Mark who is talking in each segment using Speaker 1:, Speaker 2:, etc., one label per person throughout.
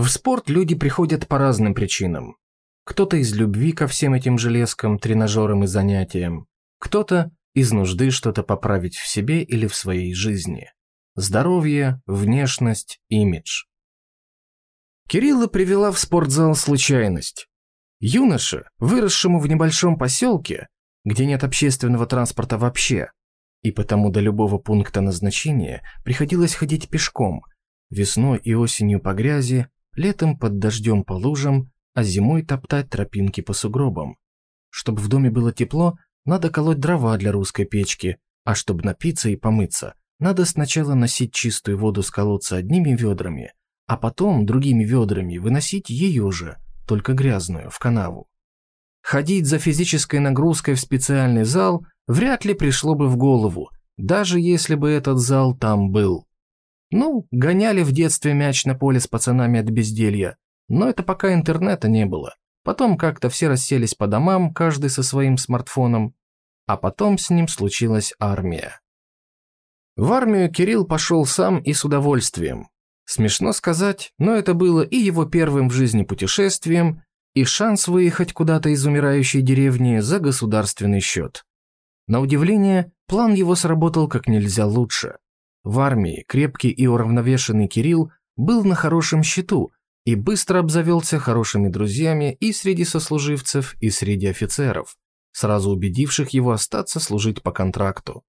Speaker 1: В спорт люди приходят по разным причинам. Кто-то из любви ко всем этим железкам, тренажерам и занятиям, кто-то из нужды что-то поправить в себе или в своей жизни. Здоровье, внешность, имидж. Кирилла привела в спортзал случайность. Юноша, выросшему в небольшом поселке, где нет общественного транспорта вообще, и потому до любого пункта назначения приходилось ходить пешком, весной и осенью по грязи, летом под дождем по лужам, а зимой топтать тропинки по сугробам. Чтобы в доме было тепло, надо колоть дрова для русской печки, а чтобы напиться и помыться, надо сначала носить чистую воду с колодца одними ведрами, а потом другими ведрами выносить ее же, только грязную, в канаву. Ходить за физической нагрузкой в специальный зал вряд ли пришло бы в голову, даже если бы этот зал там был. Ну, гоняли в детстве мяч на поле с пацанами от безделья, но это пока интернета не было. Потом как-то все расселись по домам, каждый со своим смартфоном, а потом с ним случилась армия. В армию Кирилл пошел сам и с удовольствием. Смешно сказать, но это было и его первым в жизни путешествием, и шанс выехать куда-то из умирающей деревни за государственный счет. На удивление, план его сработал как нельзя лучше. В армии крепкий и уравновешенный Кирилл был на хорошем счету и быстро обзавелся хорошими друзьями и среди сослуживцев, и среди офицеров, сразу убедивших его остаться служить по контракту.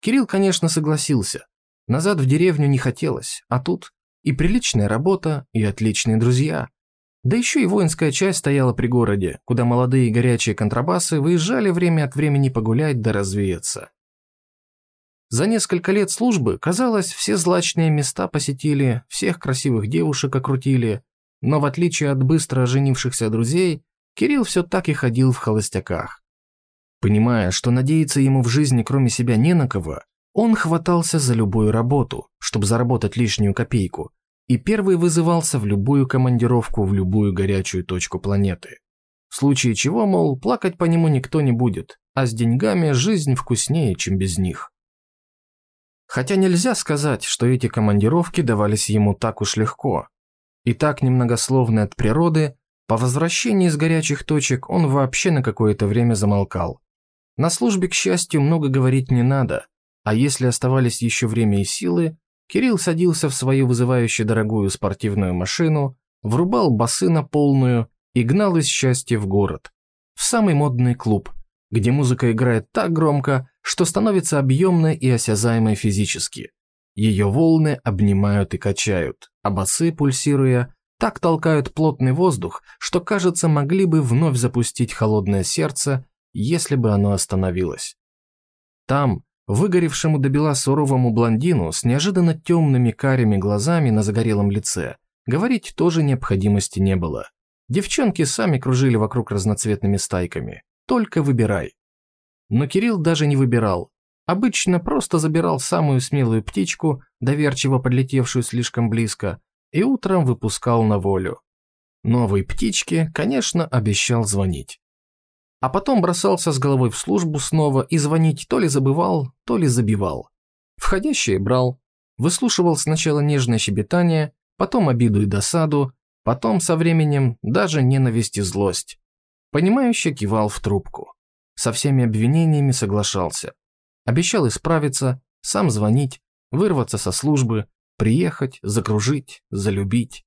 Speaker 1: Кирилл, конечно, согласился. Назад в деревню не хотелось, а тут и приличная работа, и отличные друзья. Да еще и воинская часть стояла при городе, куда молодые горячие контрабасы выезжали время от времени погулять да развеяться. За несколько лет службы, казалось, все злачные места посетили, всех красивых девушек окрутили, но в отличие от быстро оженившихся друзей, Кирилл все так и ходил в холостяках. Понимая, что надеяться ему в жизни кроме себя не на кого, он хватался за любую работу, чтобы заработать лишнюю копейку, и первый вызывался в любую командировку в любую горячую точку планеты. В случае чего, мол, плакать по нему никто не будет, а с деньгами жизнь вкуснее, чем без них. Хотя нельзя сказать, что эти командировки давались ему так уж легко. И так немногословный от природы, по возвращении из горячих точек он вообще на какое-то время замолкал. На службе, к счастью, много говорить не надо, а если оставались еще время и силы, Кирилл садился в свою вызывающе дорогую спортивную машину, врубал басы на полную и гнал из счастья в город, в самый модный клуб, где музыка играет так громко, что становится объемной и осязаемой физически. Ее волны обнимают и качают, а басы, пульсируя, так толкают плотный воздух, что, кажется, могли бы вновь запустить холодное сердце, если бы оно остановилось. Там, выгоревшему до бела суровому блондину с неожиданно темными карими глазами на загорелом лице, говорить тоже необходимости не было. Девчонки сами кружили вокруг разноцветными стайками. Только выбирай. Но Кирилл даже не выбирал. Обычно просто забирал самую смелую птичку, доверчиво подлетевшую слишком близко, и утром выпускал на волю. Новой птичке, конечно, обещал звонить. А потом бросался с головой в службу снова и звонить то ли забывал, то ли забивал. Входящее брал, выслушивал сначала нежное щебетание, потом обиду и досаду, потом со временем даже ненависть и злость. Понимающе кивал в трубку. Со всеми обвинениями соглашался. Обещал исправиться, сам звонить, вырваться со службы, приехать, закружить, залюбить.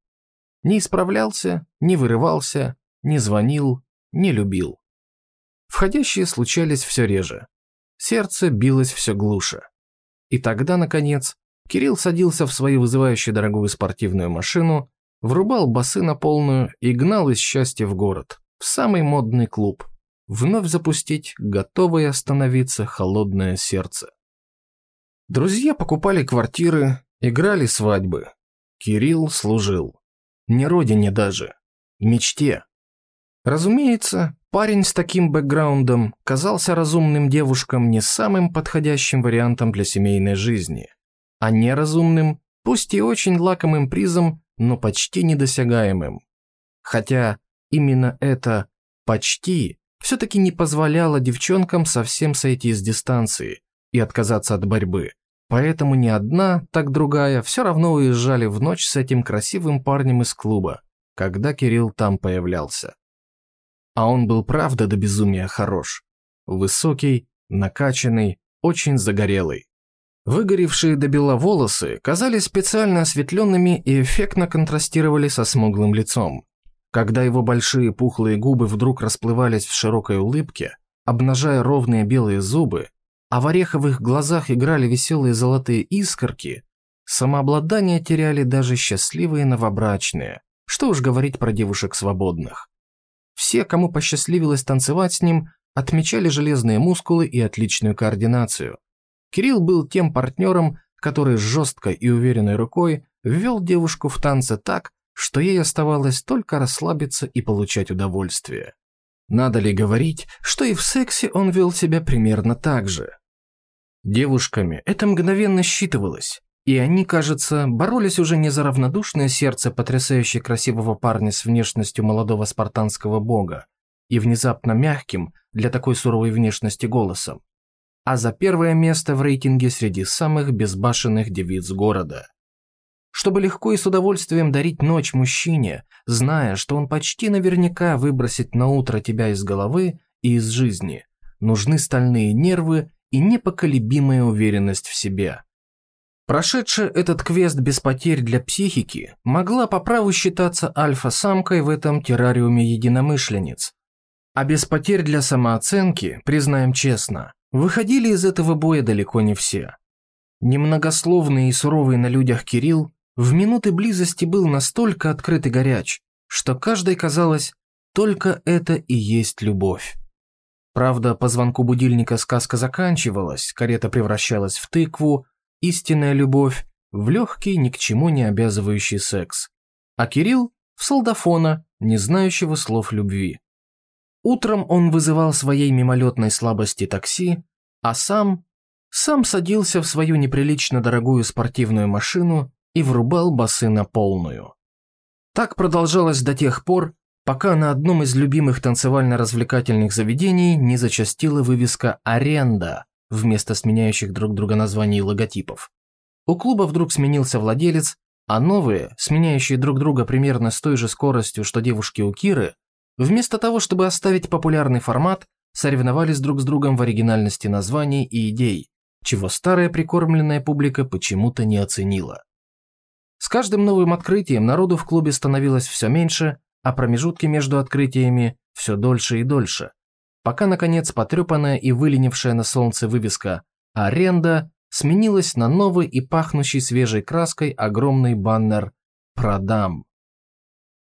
Speaker 1: Не исправлялся, не вырывался, не звонил, не любил. Входящие случались все реже. Сердце билось все глуше. И тогда, наконец, Кирилл садился в свою вызывающую дорогую спортивную машину, врубал басы на полную и гнал из счастья в город в самый модный клуб, вновь запустить готовое остановиться холодное сердце. Друзья покупали квартиры, играли свадьбы. Кирилл служил. Не родине даже. Мечте. Разумеется, парень с таким бэкграундом казался разумным девушкам не самым подходящим вариантом для семейной жизни, а неразумным, пусть и очень лакомым призом, но почти недосягаемым. Хотя Именно это «почти» все-таки не позволяло девчонкам совсем сойти с дистанции и отказаться от борьбы, Поэтому ни одна, так другая все равно уезжали в ночь с этим красивым парнем из клуба, когда Кирилл там появлялся. А он был правда до безумия хорош. Высокий, накачанный, очень загорелый. Выгоревшие до бела волосы казались специально осветленными и эффектно контрастировали со смуглым лицом. Когда его большие пухлые губы вдруг расплывались в широкой улыбке, обнажая ровные белые зубы, а в ореховых глазах играли веселые золотые искорки, самообладание теряли даже счастливые новобрачные, что уж говорить про девушек свободных. Все, кому посчастливилось танцевать с ним, отмечали железные мускулы и отличную координацию. Кирилл был тем партнером, который жесткой и уверенной рукой ввел девушку в танцы так, что ей оставалось только расслабиться и получать удовольствие. Надо ли говорить, что и в сексе он вел себя примерно так же? Девушками это мгновенно считывалось, и они, кажется, боролись уже не за равнодушное сердце потрясающе красивого парня с внешностью молодого спартанского бога и внезапно мягким для такой суровой внешности голосом, а за первое место в рейтинге среди самых безбашенных девиц города чтобы легко и с удовольствием дарить ночь мужчине, зная, что он почти наверняка выбросит на утро тебя из головы и из жизни. Нужны стальные нервы и непоколебимая уверенность в себе. Прошедшая этот квест без потерь для психики могла по праву считаться альфа-самкой в этом террариуме единомышленниц. А без потерь для самооценки, признаем честно, выходили из этого боя далеко не все. Немногословный и суровый на людях Кирилл в минуты близости был настолько открыт и горяч, что каждой казалось, только это и есть любовь. Правда, по звонку будильника сказка заканчивалась, карета превращалась в тыкву, истинная любовь в легкий, ни к чему не обязывающий секс, а Кирилл в солдафона, не знающего слов любви. Утром он вызывал своей мимолетной слабости такси, а сам, сам садился в свою неприлично дорогую спортивную машину и врубал басы на полную. Так продолжалось до тех пор, пока на одном из любимых танцевально-развлекательных заведений не зачастила вывеска «Аренда» вместо сменяющих друг друга названий и логотипов. У клуба вдруг сменился владелец, а новые, сменяющие друг друга примерно с той же скоростью, что девушки у Киры, вместо того, чтобы оставить популярный формат, соревновались друг с другом в оригинальности названий и идей, чего старая прикормленная публика почему-то не оценила. С каждым новым открытием народу в клубе становилось все меньше, а промежутки между открытиями все дольше и дольше, пока, наконец, потрепанная и выленившая на солнце вывеска «Аренда» сменилась на новый и пахнущий свежей краской огромный баннер «Продам».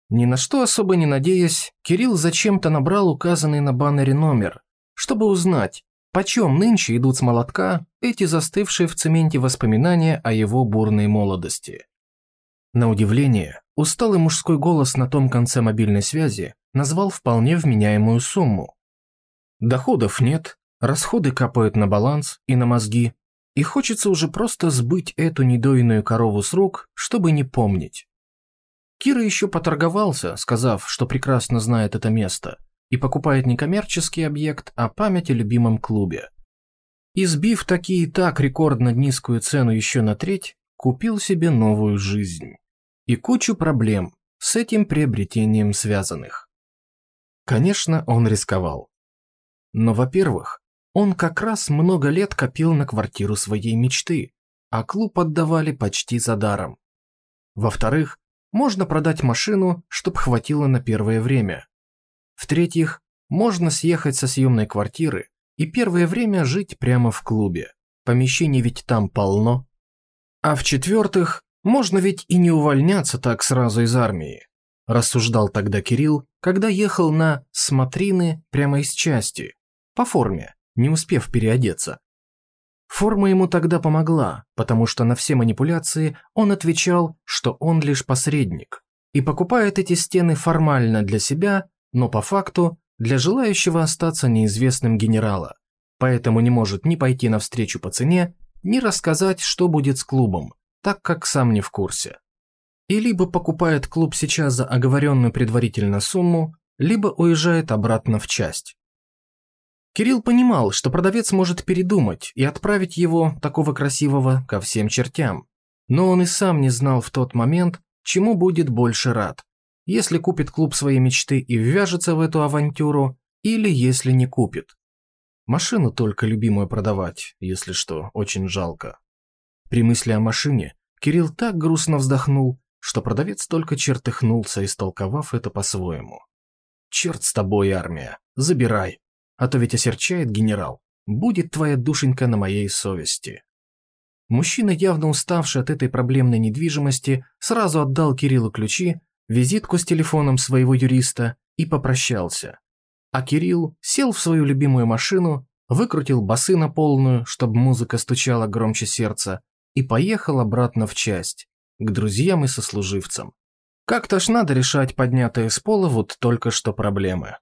Speaker 1: Ни на что особо не надеясь, Кирилл зачем-то набрал указанный на баннере номер, чтобы узнать, почем нынче идут с молотка эти застывшие в цементе воспоминания о его бурной молодости. На удивление, усталый мужской голос на том конце мобильной связи назвал вполне вменяемую сумму. Доходов нет, расходы капают на баланс и на мозги, и хочется уже просто сбыть эту недоиную корову с рук, чтобы не помнить. Кира еще поторговался, сказав, что прекрасно знает это место, и покупает не коммерческий объект, а память о любимом клубе. Избив такие и так рекордно низкую цену еще на треть, купил себе новую жизнь. И кучу проблем, с этим приобретением связанных. Конечно, он рисковал. Но, во-первых, он как раз много лет копил на квартиру своей мечты, а клуб отдавали почти за даром. Во-вторых, можно продать машину, чтоб хватило на первое время. В-третьих, можно съехать со съемной квартиры и первое время жить прямо в клубе. Помещений ведь там полно. А в-четвертых, можно ведь и не увольняться так сразу из армии, рассуждал тогда Кирилл, когда ехал на смотрины прямо из части, по форме, не успев переодеться. Форма ему тогда помогла, потому что на все манипуляции он отвечал, что он лишь посредник, и покупает эти стены формально для себя, но по факту для желающего остаться неизвестным генерала, поэтому не может ни пойти навстречу по цене, ни рассказать, что будет с клубом, так как сам не в курсе. И либо покупает клуб сейчас за оговоренную предварительно сумму, либо уезжает обратно в часть. Кирилл понимал, что продавец может передумать и отправить его, такого красивого, ко всем чертям. Но он и сам не знал в тот момент, чему будет больше рад. Если купит клуб своей мечты и ввяжется в эту авантюру, или если не купит. Машину только любимую продавать, если что, очень жалко. При мысли о машине Кирилл так грустно вздохнул, что продавец только чертыхнулся, истолковав это по-своему. «Черт с тобой, армия, забирай, а то ведь осерчает генерал. Будет твоя душенька на моей совести». Мужчина, явно уставший от этой проблемной недвижимости, сразу отдал Кириллу ключи, визитку с телефоном своего юриста и попрощался. А Кирилл сел в свою любимую машину, выкрутил басы на полную, чтобы музыка стучала громче сердца, и поехал обратно в часть, к друзьям и сослуживцам. Как-то ж надо решать поднятые с пола вот только что проблемы.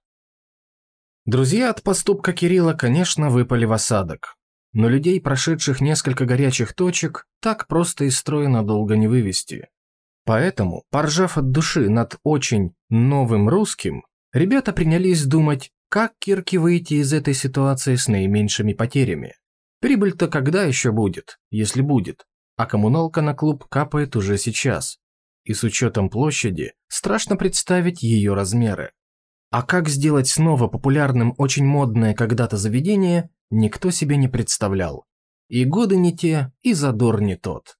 Speaker 1: Друзья от поступка Кирилла, конечно, выпали в осадок. Но людей, прошедших несколько горячих точек, так просто из строя надолго не вывести. Поэтому, поржав от души над очень новым русским, ребята принялись думать, как Кирке выйти из этой ситуации с наименьшими потерями. Прибыль-то когда еще будет, если будет, а коммуналка на клуб капает уже сейчас. И с учетом площади страшно представить ее размеры. А как сделать снова популярным очень модное когда-то заведение, никто себе не представлял. И годы не те, и задор не тот.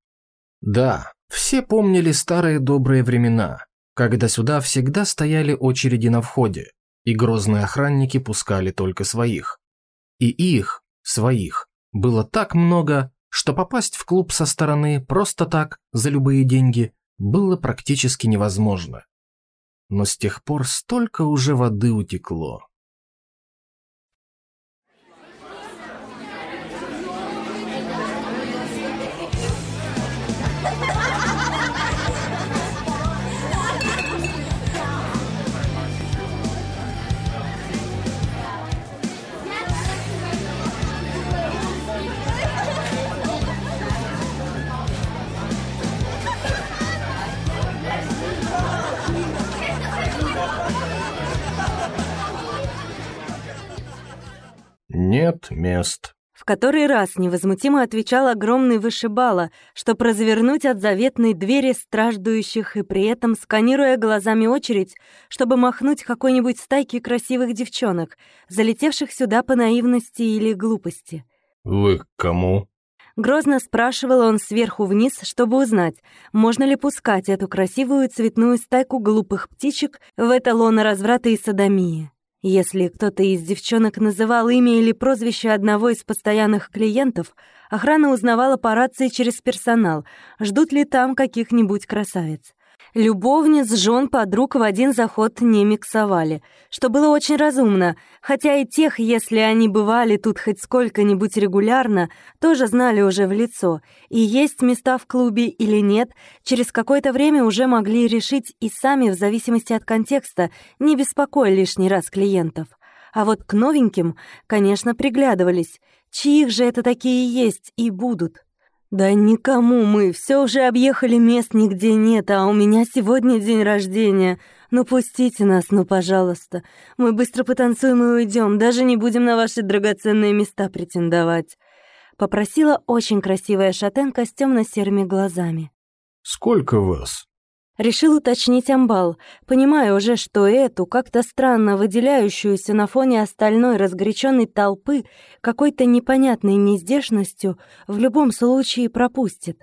Speaker 1: Да, все помнили старые добрые времена, когда сюда всегда стояли очереди на входе, и грозные охранники пускали только своих. И их, своих, было так много, что попасть в клуб со стороны просто так, за любые деньги, было практически невозможно. Но с тех пор столько уже воды утекло. Мест.
Speaker 2: В который раз невозмутимо отвечал огромный вышибала, чтоб развернуть от заветной двери страждующих и при этом сканируя глазами очередь, чтобы махнуть какой-нибудь стайке красивых девчонок, залетевших сюда по наивности или глупости.
Speaker 1: «Вы к кому?»
Speaker 2: Грозно спрашивал он сверху вниз, чтобы узнать, можно ли пускать эту красивую цветную стайку глупых птичек в эталон разврата и садомии. Если кто-то из девчонок называл имя или прозвище одного из постоянных клиентов, охрана узнавала по рации через персонал, ждут ли там каких-нибудь красавиц. Любовниц, жен, подруг в один заход не миксовали, что было очень разумно, хотя и тех, если они бывали тут хоть сколько-нибудь регулярно, тоже знали уже в лицо, и есть места в клубе или нет, через какое-то время уже могли решить и сами в зависимости от контекста, не беспокоя лишний раз клиентов. А вот к новеньким, конечно, приглядывались, чьих же это такие есть и будут. «Да никому мы, все уже объехали мест нигде нет, а у меня сегодня день рождения. Ну пустите нас, ну пожалуйста. Мы быстро потанцуем и уйдем, даже не будем на ваши драгоценные места претендовать», — попросила очень красивая шатенка с темно серыми глазами.
Speaker 1: «Сколько вас?»
Speaker 2: Решил уточнить амбал, понимая уже, что эту, как-то странно выделяющуюся на фоне остальной разгоряченной толпы, какой-то непонятной нездешностью в любом случае пропустит.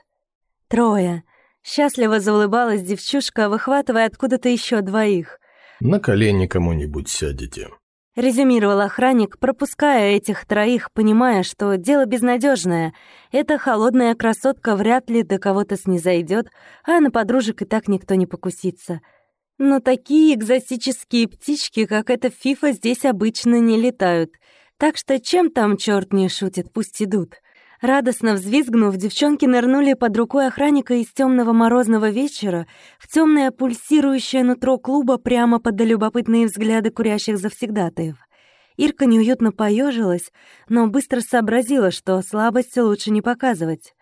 Speaker 2: Трое. Счастливо заулыбалась девчушка, выхватывая откуда-то еще двоих.
Speaker 1: «На колени кому-нибудь сядете»,
Speaker 2: резюмировал охранник, пропуская этих троих, понимая, что дело безнадежное. Эта холодная красотка вряд ли до кого-то снизойдет, а на подружек и так никто не покусится. Но такие экзотические птички, как эта фифа, здесь обычно не летают. Так что чем там черт не шутит, пусть идут. Радостно взвизгнув, девчонки нырнули под рукой охранника из темного морозного вечера в темное пульсирующее нутро клуба прямо под любопытные взгляды курящих завсегдатаев. Ирка неуютно поежилась, но быстро сообразила, что слабости лучше не показывать.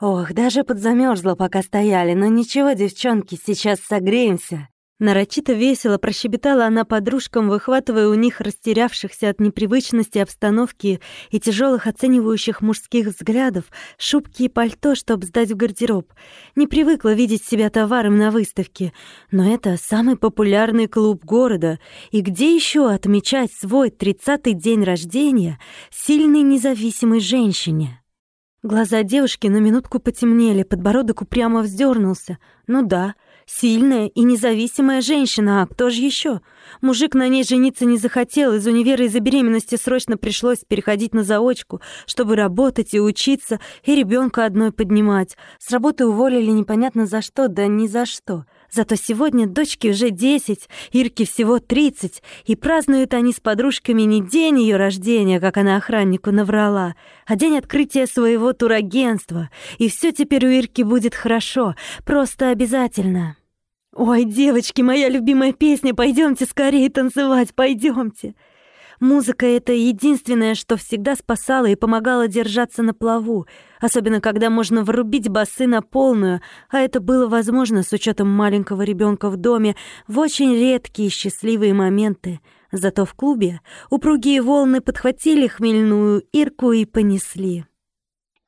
Speaker 2: Ох, даже подзамерзла, пока стояли, но ничего, девчонки, сейчас согреемся. Нарочито весело прощебетала она подружкам, выхватывая у них растерявшихся от непривычности обстановки и тяжелых оценивающих мужских взглядов шубки и пальто, чтобы сдать в гардероб. Не привыкла видеть себя товаром на выставке, но это самый популярный клуб города, и где еще отмечать свой тридцатый день рождения сильной независимой женщине? Глаза девушки на минутку потемнели, подбородок упрямо вздернулся. Ну да, Сильная и независимая женщина, а кто же еще? Мужик на ней жениться не захотел, из универа из-за беременности срочно пришлось переходить на заочку, чтобы работать и учиться, и ребенка одной поднимать. С работы уволили непонятно за что, да ни за что. Зато сегодня дочке уже десять, Ирке всего тридцать, и празднуют они с подружками не день ее рождения, как она охраннику наврала, а день открытия своего турагентства. И все теперь у Ирки будет хорошо, просто обязательно. «Ой, девочки, моя любимая песня, пойдемте скорее танцевать, пойдемте!» Музыка — это единственное, что всегда спасало и помогало держаться на плаву, особенно когда можно врубить басы на полную, а это было возможно с учетом маленького ребенка в доме в очень редкие счастливые моменты. Зато в клубе упругие волны подхватили хмельную Ирку и понесли.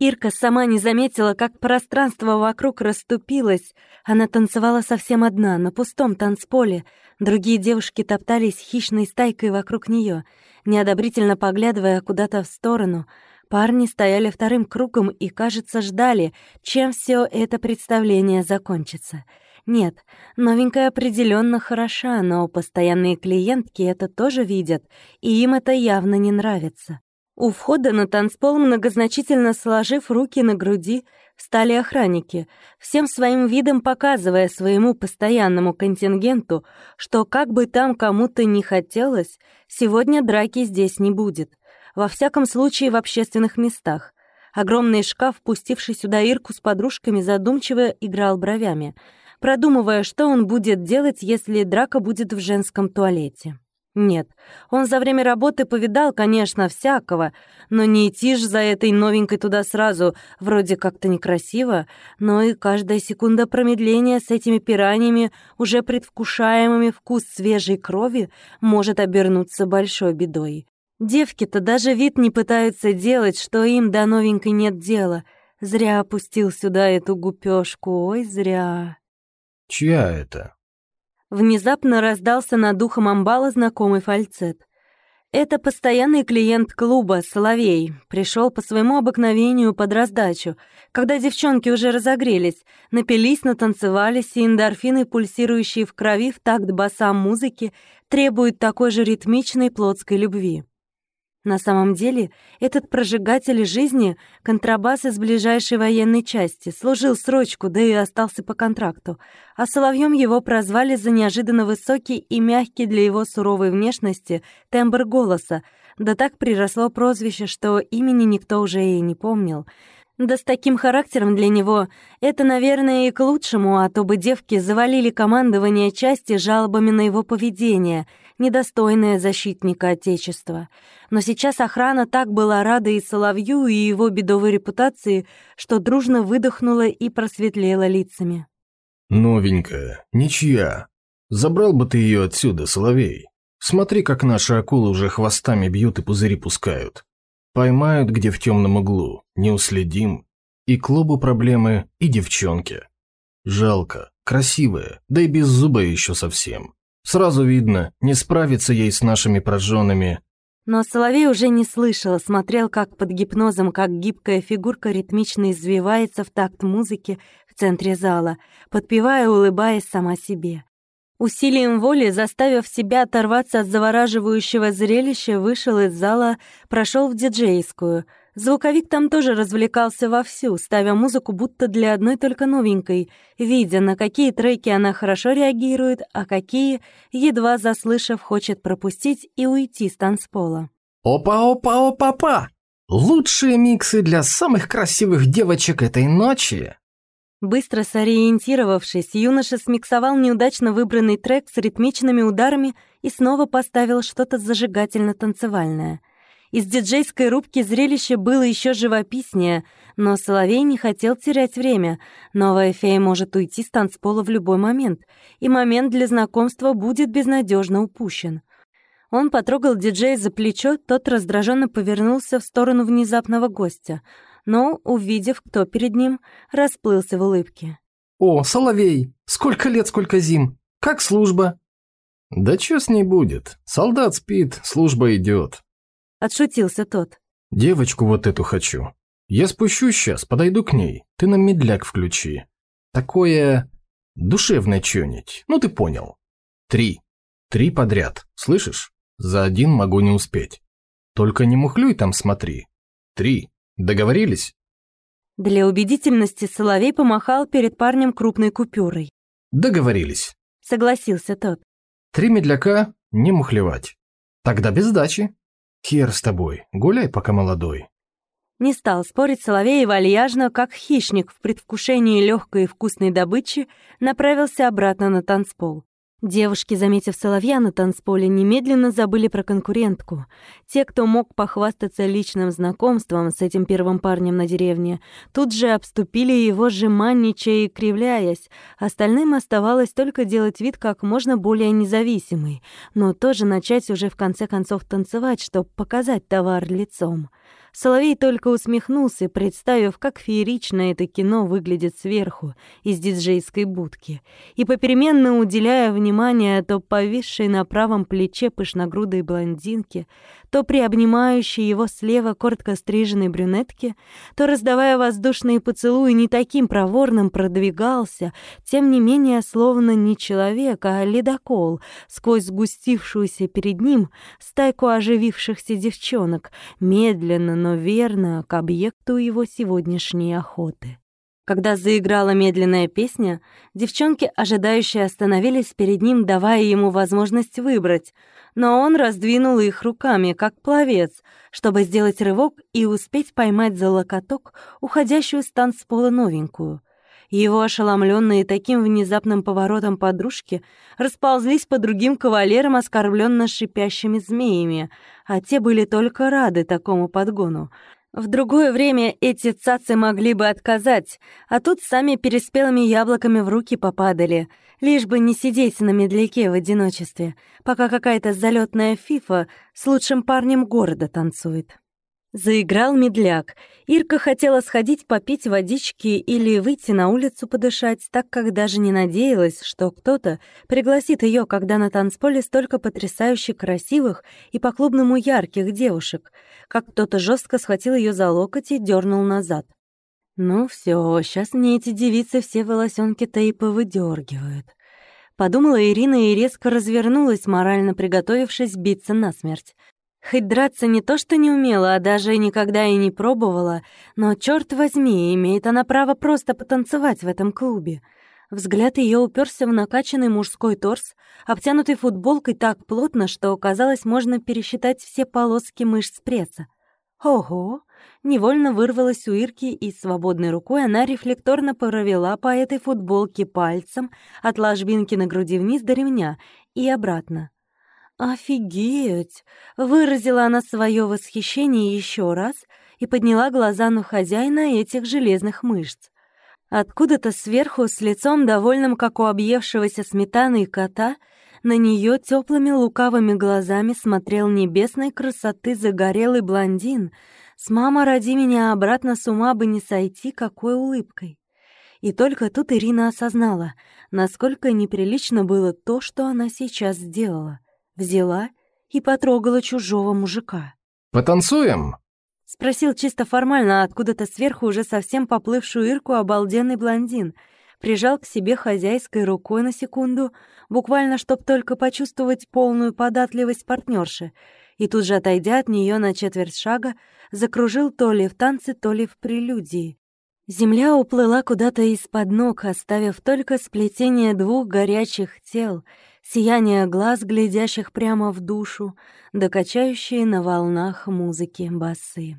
Speaker 2: Ирка сама не заметила, как пространство вокруг расступилось. Она танцевала совсем одна, на пустом танцполе. Другие девушки топтались хищной стайкой вокруг нее, неодобрительно поглядывая куда-то в сторону. Парни стояли вторым кругом и, кажется, ждали, чем все это представление закончится. Нет, новенькая определенно хороша, но постоянные клиентки это тоже видят, и им это явно не нравится. У входа на танцпол, многозначительно сложив руки на груди, стали охранники, всем своим видом показывая своему постоянному контингенту, что как бы там кому-то не хотелось, сегодня драки здесь не будет. Во всяком случае, в общественных местах. Огромный шкаф, пустивший сюда Ирку с подружками, задумчиво играл бровями, продумывая, что он будет делать, если драка будет в женском туалете. Нет, он за время работы повидал, конечно, всякого, но не идти ж за этой новенькой туда сразу, вроде как-то некрасиво, но и каждая секунда промедления с этими пираниями, уже предвкушаемыми вкус свежей крови, может обернуться большой бедой. Девки-то даже вид не пытаются делать, что им до новенькой нет дела. Зря опустил сюда эту гупёшку, ой, зря.
Speaker 1: «Чья это?»
Speaker 2: Внезапно раздался над духом амбала знакомый фальцет. Это постоянный клиент клуба «Соловей». Пришел по своему обыкновению под раздачу, когда девчонки уже разогрелись, напились, натанцевались, и эндорфины, пульсирующие в крови в такт басам музыки, требуют такой же ритмичной плотской любви. На самом деле, этот прожигатель жизни, контрабас из ближайшей военной части, служил срочку, да и остался по контракту, а Соловьем его прозвали за неожиданно высокий и мягкий для его суровой внешности тембр голоса, да так приросло прозвище, что имени никто уже и не помнил — да с таким характером для него это, наверное, и к лучшему, а то бы девки завалили командование части жалобами на его поведение, недостойное защитника Отечества. Но сейчас охрана так была рада и Соловью, и его бедовой репутации, что дружно выдохнула и просветлела лицами.
Speaker 1: «Новенькая, ничья. Забрал бы ты ее отсюда, Соловей. Смотри, как наши акулы уже хвостами бьют и пузыри пускают. Поймают где в темном углу, не уследим. И клубу проблемы, и девчонки. Жалко, красивая, да и без зуба еще совсем. Сразу видно, не справится ей с нашими прожженными.
Speaker 2: Но Соловей уже не слышал, смотрел как под гипнозом, как гибкая фигурка ритмично извивается в такт музыки в центре зала, подпевая, улыбаясь сама себе. Усилием воли, заставив себя оторваться от завораживающего зрелища, вышел из зала, прошел в диджейскую. Звуковик там тоже развлекался вовсю, ставя музыку будто для одной только новенькой, видя, на какие треки она хорошо реагирует, а какие, едва заслышав, хочет пропустить и уйти с танцпола.
Speaker 1: «Опа-опа-опа-па! Лучшие миксы для самых красивых девочек этой ночи!»
Speaker 2: Быстро сориентировавшись, юноша смиксовал неудачно выбранный трек с ритмичными ударами и снова поставил что-то зажигательно-танцевальное. Из диджейской рубки зрелище было еще живописнее, но Соловей не хотел терять время. Новая фея может уйти с танцпола в любой момент, и момент для знакомства будет безнадежно упущен. Он потрогал диджея за плечо, тот раздраженно повернулся в сторону внезапного гостя, но, увидев, кто перед ним, расплылся в улыбке.
Speaker 1: «О, Соловей! Сколько лет, сколько зим! Как служба?» «Да чё с ней будет? Солдат спит, служба идет.
Speaker 2: Отшутился тот.
Speaker 1: «Девочку вот эту хочу. Я спущусь сейчас, подойду к ней. Ты нам медляк включи. Такое... душевное чё-нибудь. Ну ты понял. Три. Три подряд. Слышишь? За один могу не успеть. Только не мухлюй там смотри. Три. Договорились?»
Speaker 2: Для убедительности Соловей помахал перед парнем крупной купюрой.
Speaker 1: «Договорились», —
Speaker 2: согласился тот.
Speaker 1: «Три медляка, не мухлевать. Тогда без сдачи». «Хер с тобой, гуляй, пока молодой».
Speaker 2: Не стал спорить Соловей вальяжно, как хищник в предвкушении легкой и вкусной добычи, направился обратно на танцпол. Девушки, заметив соловья на танцполе, немедленно забыли про конкурентку. Те, кто мог похвастаться личным знакомством с этим первым парнем на деревне, тут же обступили его, жеманничая и кривляясь. Остальным оставалось только делать вид как можно более независимый, но тоже начать уже в конце концов танцевать, чтобы показать товар лицом. Соловей только усмехнулся, представив, как феерично это кино выглядит сверху, из диджейской будки, и попеременно уделяя внимание то повисшей на правом плече пышногрудой блондинке, то приобнимающей его слева коротко стриженной брюнетке, то, раздавая воздушные поцелуи, не таким проворным продвигался, тем не менее, словно не человек, а ледокол, сквозь сгустившуюся перед ним стайку оживившихся девчонок, медленно, но верно к объекту его сегодняшней охоты. Когда заиграла медленная песня, девчонки, ожидающие, остановились перед ним, давая ему возможность выбрать, но он раздвинул их руками, как пловец, чтобы сделать рывок и успеть поймать за локоток уходящую с танцпола новенькую. Его ошеломленные таким внезапным поворотом подружки расползлись по другим кавалерам оскорбленно шипящими змеями, а те были только рады такому подгону. В другое время эти цацы могли бы отказать, а тут сами переспелыми яблоками в руки попадали, лишь бы не сидеть на медляке в одиночестве, пока какая-то залетная фифа с лучшим парнем города танцует. Заиграл медляк. Ирка хотела сходить попить водички или выйти на улицу подышать, так как даже не надеялась, что кто-то пригласит ее, когда на танцполе столько потрясающе красивых и по-клубному ярких девушек, как кто-то жестко схватил ее за локоть и дернул назад. «Ну все, сейчас мне эти девицы все волосенки-то и повыдергивают», — подумала Ирина и резко развернулась, морально приготовившись биться насмерть. Хоть драться не то что не умела, а даже никогда и не пробовала, но, черт возьми, имеет она право просто потанцевать в этом клубе. Взгляд ее уперся в накачанный мужской торс, обтянутый футболкой так плотно, что, казалось, можно пересчитать все полоски мышц пресса. Ого! Невольно вырвалась у Ирки, и свободной рукой она рефлекторно провела по этой футболке пальцем от ложбинки на груди вниз до ремня и обратно. «Офигеть!» — выразила она свое восхищение еще раз и подняла глаза на хозяина этих железных мышц. Откуда-то сверху, с лицом довольным, как у объевшегося сметаны кота, на нее теплыми лукавыми глазами смотрел небесной красоты загорелый блондин. С «Мама, роди меня обратно, с ума бы не сойти, какой улыбкой!» И только тут Ирина осознала, насколько неприлично было то, что она сейчас сделала — взяла и потрогала чужого мужика.
Speaker 1: «Потанцуем?»
Speaker 2: — спросил чисто формально, откуда-то сверху уже совсем поплывшую Ирку обалденный блондин. Прижал к себе хозяйской рукой на секунду, буквально чтоб только почувствовать полную податливость партнерши, и тут же, отойдя от нее на четверть шага, закружил то ли в танце, то ли в прелюдии. Земля уплыла куда-то из-под ног, оставив только сплетение двух горячих тел — сияние глаз, глядящих прямо в душу, докачающие на волнах музыки басы.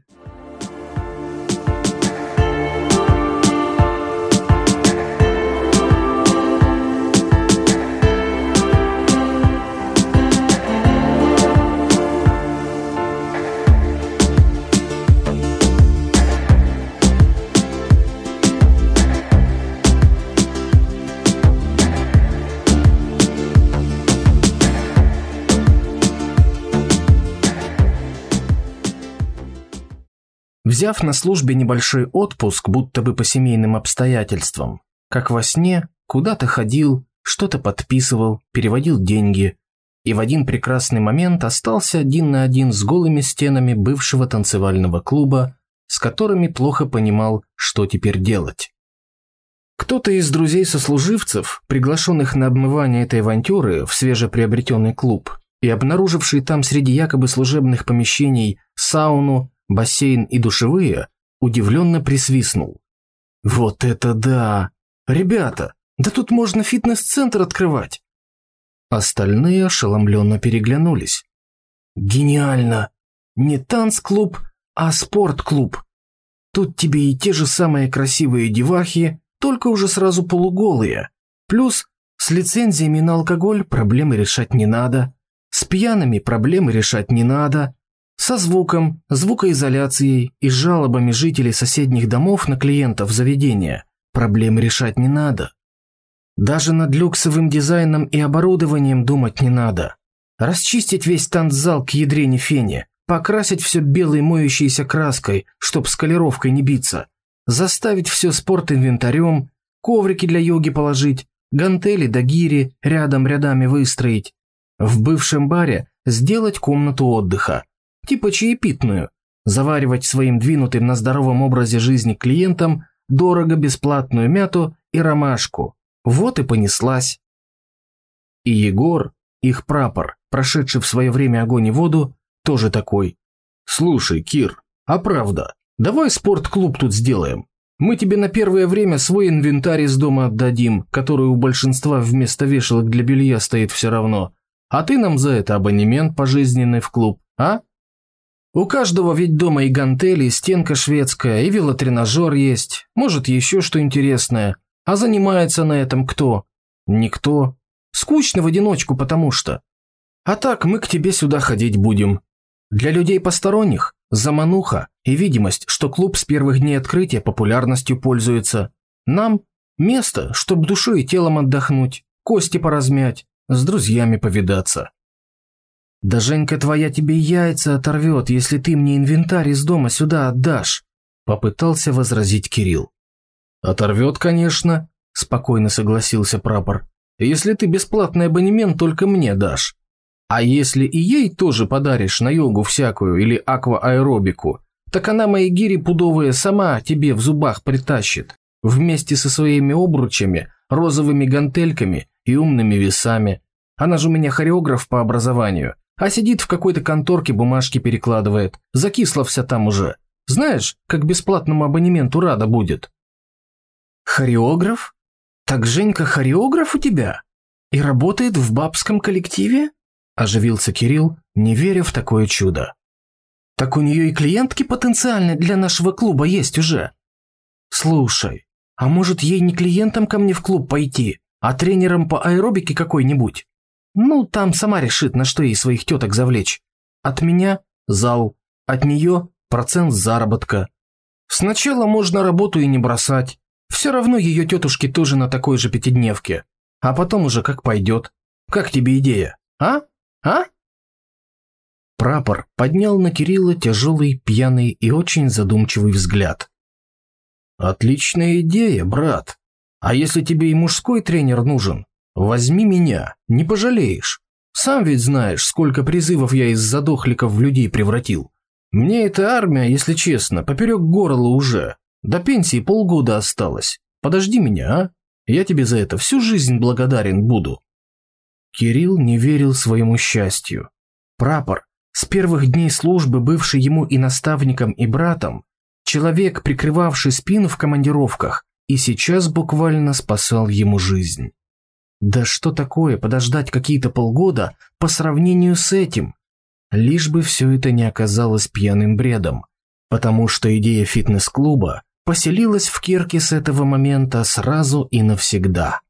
Speaker 1: Взяв на службе небольшой отпуск, будто бы по семейным обстоятельствам, как во сне, куда-то ходил, что-то подписывал, переводил деньги, и в один прекрасный момент остался один на один с голыми стенами бывшего танцевального клуба, с которыми плохо понимал, что теперь делать. Кто-то из друзей-сослуживцев, приглашенных на обмывание этой авантюры в свежеприобретенный клуб и обнаруживший там среди якобы служебных помещений сауну, бассейн и душевые, удивленно присвистнул. «Вот это да! Ребята, да тут можно фитнес-центр открывать!» Остальные ошеломленно переглянулись. «Гениально! Не танц-клуб, а спорт-клуб. Тут тебе и те же самые красивые девахи, только уже сразу полуголые. Плюс с лицензиями на алкоголь проблемы решать не надо. С пьяными проблемы решать не надо. Со звуком, звукоизоляцией и жалобами жителей соседних домов на клиентов заведения проблемы решать не надо. Даже над люксовым дизайном и оборудованием думать не надо. Расчистить весь танцзал к ядрене фене, покрасить все белой моющейся краской, чтоб с колеровкой не биться, заставить все спортинвентарем, коврики для йоги положить, гантели да гири рядом рядами выстроить. В бывшем баре сделать комнату отдыха, типа чаепитную, заваривать своим двинутым на здоровом образе жизни клиентам дорого бесплатную мяту и ромашку – вот и понеслась. И Егор, их прапор, прошедший в свое время огонь и воду, тоже такой. «Слушай, Кир, а правда, давай спортклуб тут сделаем. Мы тебе на первое время свой инвентарь из дома отдадим, который у большинства вместо вешалок для белья стоит все равно. А ты нам за это абонемент пожизненный в клуб, а? У каждого ведь дома и гантели, и стенка шведская, и велотренажер есть. Может, еще что интересное. А занимается на этом кто? Никто. Скучно в одиночку, потому что. А так мы к тебе сюда ходить будем. Для людей посторонних – замануха и видимость, что клуб с первых дней открытия популярностью пользуется. Нам – место, чтоб душой и телом отдохнуть, кости поразмять, с друзьями повидаться. Да Женька твоя тебе яйца оторвет, если ты мне инвентарь из дома сюда отдашь, попытался возразить Кирилл. «Оторвет, конечно», – спокойно согласился прапор. «Если ты бесплатный абонемент только мне дашь. А если и ей тоже подаришь на йогу всякую или аквааэробику, так она мои гири пудовые сама тебе в зубах притащит, вместе со своими обручами, розовыми гантельками и умными весами. Она же у меня хореограф по образованию, а сидит в какой-то конторке бумажки перекладывает, закисла вся там уже. Знаешь, как бесплатному абонементу рада будет». «Хореограф? Так Женька хореограф у тебя? И работает в бабском коллективе?» Оживился Кирилл, не веря в такое чудо. «Так у нее и клиентки потенциальные для нашего клуба есть уже. Слушай, а может ей не клиентам ко мне в клуб пойти, а тренером по аэробике какой-нибудь? Ну, там сама решит, на что ей своих теток завлечь. От меня – зал, от нее – процент заработка. Сначала можно работу и не бросать, все равно ее тетушки тоже на такой же пятидневке. А потом уже как пойдет. Как тебе идея? А? А? Прапор поднял на Кирилла тяжелый, пьяный и очень задумчивый взгляд. «Отличная идея, брат. А если тебе и мужской тренер нужен, возьми меня, не пожалеешь. Сам ведь знаешь, сколько призывов я из задохликов в людей превратил. Мне эта армия, если честно, поперек горла уже. До пенсии полгода осталось. Подожди меня, а? Я тебе за это всю жизнь благодарен буду». Кирилл не верил своему счастью. Прапор, с первых дней службы бывший ему и наставником, и братом, человек, прикрывавший спину в командировках, и сейчас буквально спасал ему жизнь. Да что такое подождать какие-то полгода по сравнению с этим? Лишь бы все это не оказалось пьяным бредом, потому что идея фитнес-клуба поселилась в Кирке с этого момента сразу и навсегда.